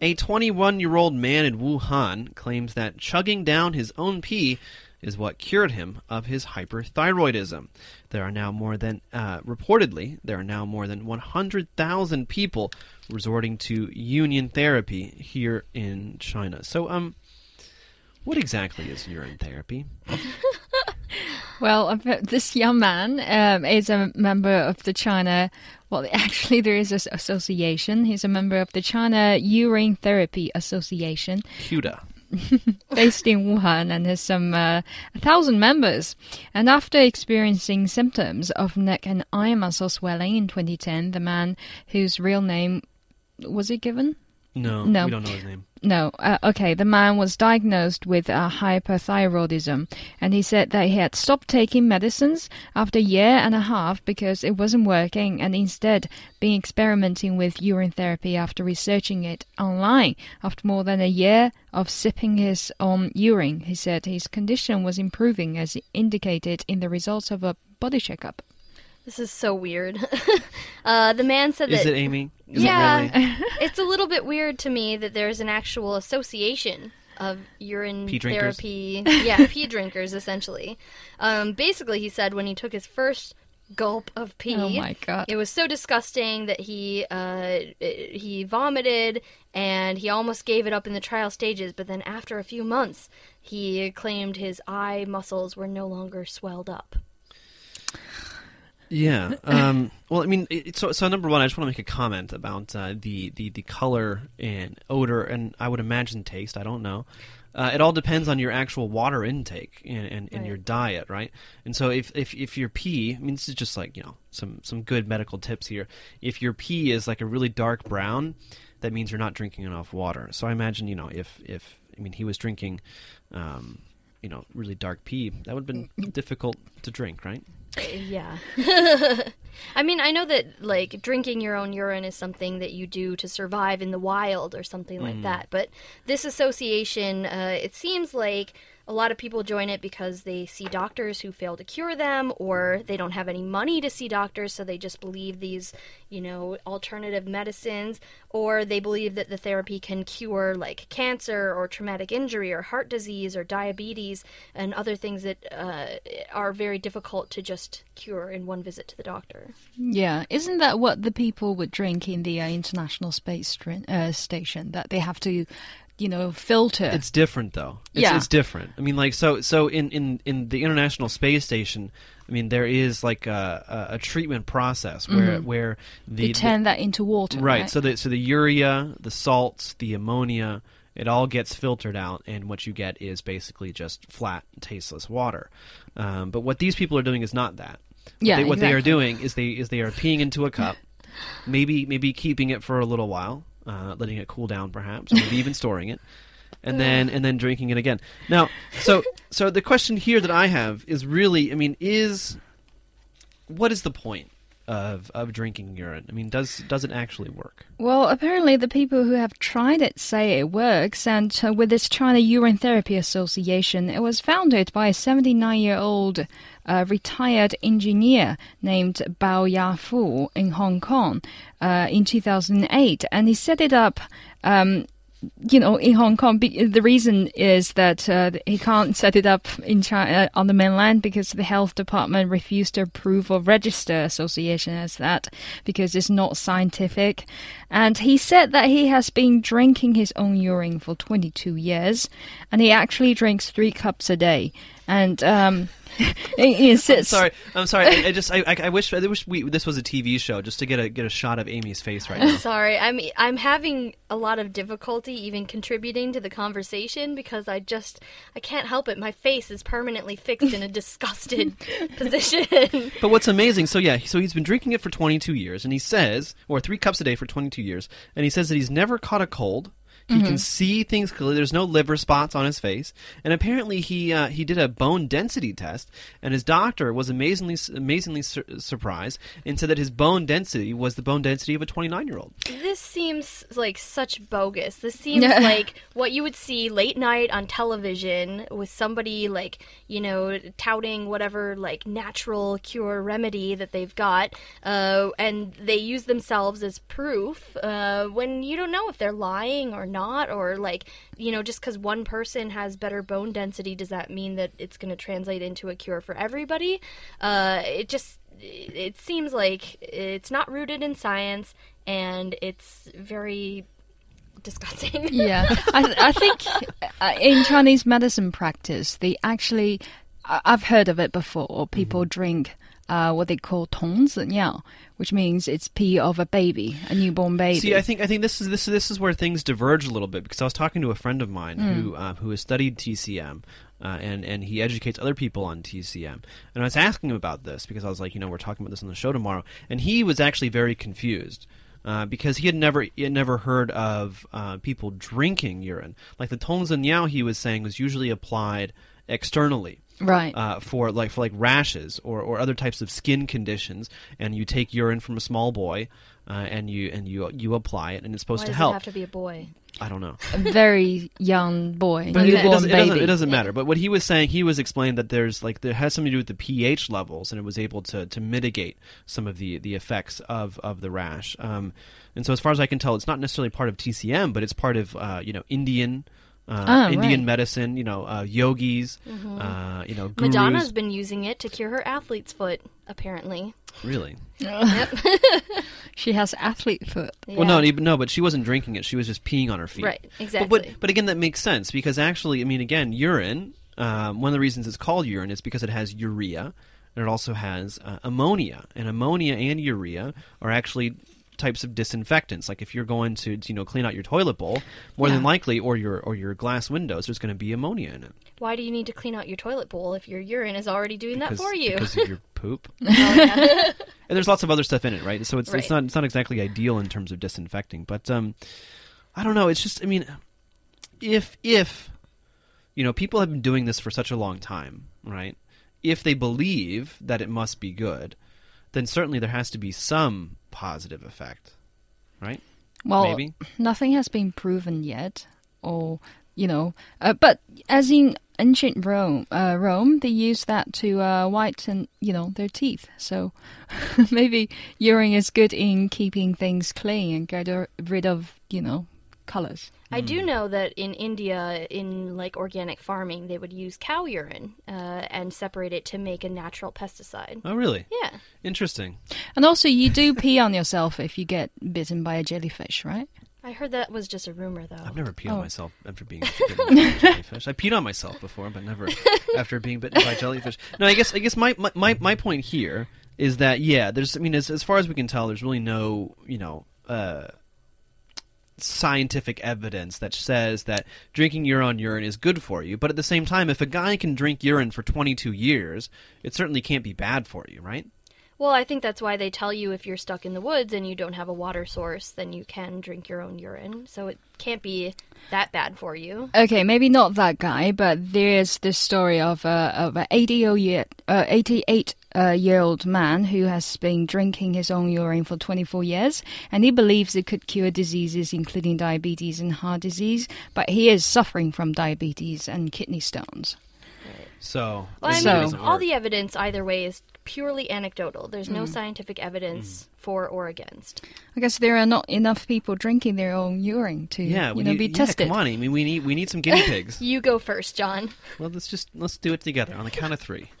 A 21 year old man in Wuhan claims that chugging down his own pee is what cured him of his hyperthyroidism. There are now more than, uh, reportedly, there are now more than 100,000 people resorting to urine therapy here in China. So, um, what exactly is urine therapy? Well, uh, this young man um, is a member of the China. Well, actually, there is an association. He's a member of the China Urine Therapy Association, CUDA. based in Wuhan, and has some uh, a thousand members. And after experiencing symptoms of neck and eye muscle swelling in 2010, the man whose real name was it given? No, No. we don't know his name. No, uh, okay. The man was diagnosed with uh, hyperthyroidism, and he said that he had stopped taking medicines after a year and a half because it wasn't working, and instead been experimenting with urine therapy after researching it online. After more than a year of sipping his own urine, he said his condition was improving, as indicated in the results of a body checkup. This is so weird. uh, the man said Is that it Amy? Is Yeah. it really? it's a little bit weird to me that there's an actual association of urine Pee therapy. Yeah, pee drinkers essentially. Um, basically, he said when he took his first gulp of pee, Oh my god! it was so disgusting that he uh, he vomited and he almost gave it up in the trial stages. But then after a few months, he claimed his eye muscles were no longer swelled up. Yeah. Um, well, I mean, it, so so number one, I just want to make a comment about uh, the, the the color and odor, and I would imagine taste. I don't know. Uh, it all depends on your actual water intake and, and, and your diet, right? And so if, if if your pee, I mean, this is just like you know some some good medical tips here. If your pee is like a really dark brown, that means you're not drinking enough water. So I imagine you know if if I mean he was drinking, um, you know, really dark pee, that would have been difficult to drink, right? Yeah. I mean, I know that like drinking your own urine is something that you do to survive in the wild or something like that. But this association, uh, it seems like a lot of people join it because they see doctors who fail to cure them, or they don't have any money to see doctors, so they just believe these, you know, alternative medicines, or they believe that the therapy can cure like cancer or traumatic injury or heart disease or diabetes and other things that uh, are very difficult to just cure in one visit to the doctor. Yeah, isn't that what the people would drink in the uh, International Space uh, Station? That they have to, you know, filter. It's different though. It's, Yeah. it's different. I mean, like so so in in in the International Space Station, I mean, there is like a a, a treatment process where where they the, turn that into water, right? right. So the so the urea, the salts, the ammonia, it all gets filtered out, and what you get is basically just flat, tasteless water. Um, but what these people are doing is not that. What Yeah, they, what they are doing is they is they are peeing into a cup, maybe maybe keeping it for a little while, uh, letting it cool down, perhaps, or maybe even storing it, and then and then drinking it again. Now, so so the question here that I have is really, I mean, is what is the point of of drinking urine? I mean, does does it actually work? Well, apparently the people who have tried it say it works, and uh, with this China Urine Therapy Association, it was founded by a 79-year-old uh, retired engineer named Bao Yafu in Hong Kong uh, in 2008, and he set it up. Um, you know, in Hong Kong, the reason is that uh, he can't set it up in China on the mainland because the health department refused to approve or register association as that because it's not scientific. And he said that he has been drinking his own urine for 22 years, and he actually drinks three cups a day. And um, insists. Sorry, I'm sorry. I, I just I, I I wish I wish we this was a TV show just to get a get a shot of Amy's face right now. Sorry, I'm I'm having a lot of difficulty even contributing to the conversation because I just I can't help it. My face is permanently fixed in a disgusted position. But what's amazing, so yeah, so he's been drinking it for 22 years, and he says, or three cups a day for 22 years, and he says that he's never caught a cold, He can see things clearly. There's no liver spots on his face, and apparently he uh, he did a bone density test, and his doctor was amazingly amazingly sur- surprised and said that his bone density was the bone density of a 29 year old. This seems like such bogus. This seems like what you would see late night on television with somebody like, you know, touting whatever like natural cure remedy that they've got, uh, and they use themselves as proof uh, when you don't know if they're lying or not, or like, you know, just because one person has better bone density, does that mean that it's going to translate into a cure for everybody? Uh, it just it seems like it's not rooted in science and it's very disgusting. yeah, I, I think uh, in Chinese medicine practice, they actually, I- I've heard of it before. People drink uh, what they call 童子尿, which means it's pee of a baby, a newborn baby. See, I think I think this is this is this is where things diverge a little bit because I was talking to a friend of mine who uh, who has studied TCM. Uh, and and he educates other people on TCM, and I was asking him about this because I was like, you know, we're talking about this on the show tomorrow, and he was actually very confused uh, because he had never he had never heard of uh, people drinking urine. Like the Tongzhen Yao he was saying was usually applied externally right. uh, for like for like rashes or, or other types of skin conditions, and you take urine from a small boy, uh, and you and you you apply it, and it's supposed Why to does help. it have to be a boy? I don't know, a very young boy, but it, it doesn't, it, doesn't, it doesn't matter. But what he was saying, he was explaining that there's like there has something to do with the pH levels, and it was able to to mitigate some of the the effects of of the rash. Um, and so as far as I can tell, it's not necessarily part of TCM, but it's part of uh, you know Indian. Uh, Ah, Indian right. medicine, you know, uh, yogis, uh, you know, gurus. Madonna's been using it to cure her athlete's foot, apparently. really. She has athlete foot. Well, no, no, but she wasn't drinking it. She was just peeing on her feet. Right, But, exactly. but, but again, that makes sense because actually, I mean, again, urine. Um, one of the reasons it's called urine is because it has urea, and it also has uh, ammonia. And ammonia and urea are actually types of disinfectants. Like if you're going to, you know, clean out your toilet bowl, more than likely, or your or your glass windows, there's going to be ammonia in it. Why do you need to clean out your toilet bowl if your urine is already doing that for you? because of your poop. Oh, yeah. and there's lots of other stuff in it, right? So it's Right. it's not it's not exactly ideal in terms of disinfecting, but um, I don't know. It's just I mean, if if you know people have been doing this for such a long time, right? If they believe that it must be good, then certainly there has to be some positive effect, right? Well, Maybe. nothing has been proven yet, or you know, uh, but as in ancient Rome, uh, Rome they used that to uh, whiten, you know, their teeth. So maybe urine is good in keeping things clean and get uh, rid of, you know, colors. I do know that in India, in like organic farming, they would use cow urine uh, and separate it to make a natural pesticide. Oh, really? Yeah. Interesting. And also, you do pee on yourself if you get bitten by a jellyfish, right? I heard that was just a rumor, though. I've never peed on Oh. myself after being bitten by a jellyfish. I peed on myself before, but never after being bitten by jellyfish. No, I guess I guess my, my, my, my point here is that yeah, there's I mean as as far as we can tell, there's really no you know uh, scientific evidence that says that drinking your own urine is good for you. But at the same time, if a guy can drink urine for 22 years, it certainly can't be bad for you, right? Well, I think that's why they tell you if you're stuck in the woods and you don't have a water source, then you can drink your own urine. So it can't be that bad for you. Okay, maybe not that guy, but there's this story of a of an 80 year, uh, 88 uh, year old man who has been drinking his own urine for 24 years, and he believes it could cure diseases including diabetes and heart disease, but he is suffering from diabetes and kidney stones. So, Well, I maybe it So- all the evidence either way is purely anecdotal. There's no scientific evidence for or against. I guess there are not enough people drinking their own urine to yeah, we you know need, be yeah, tested. come on. I mean, we need we need some guinea pigs. You go first, John. Well, let's just let's do it together on the count of three.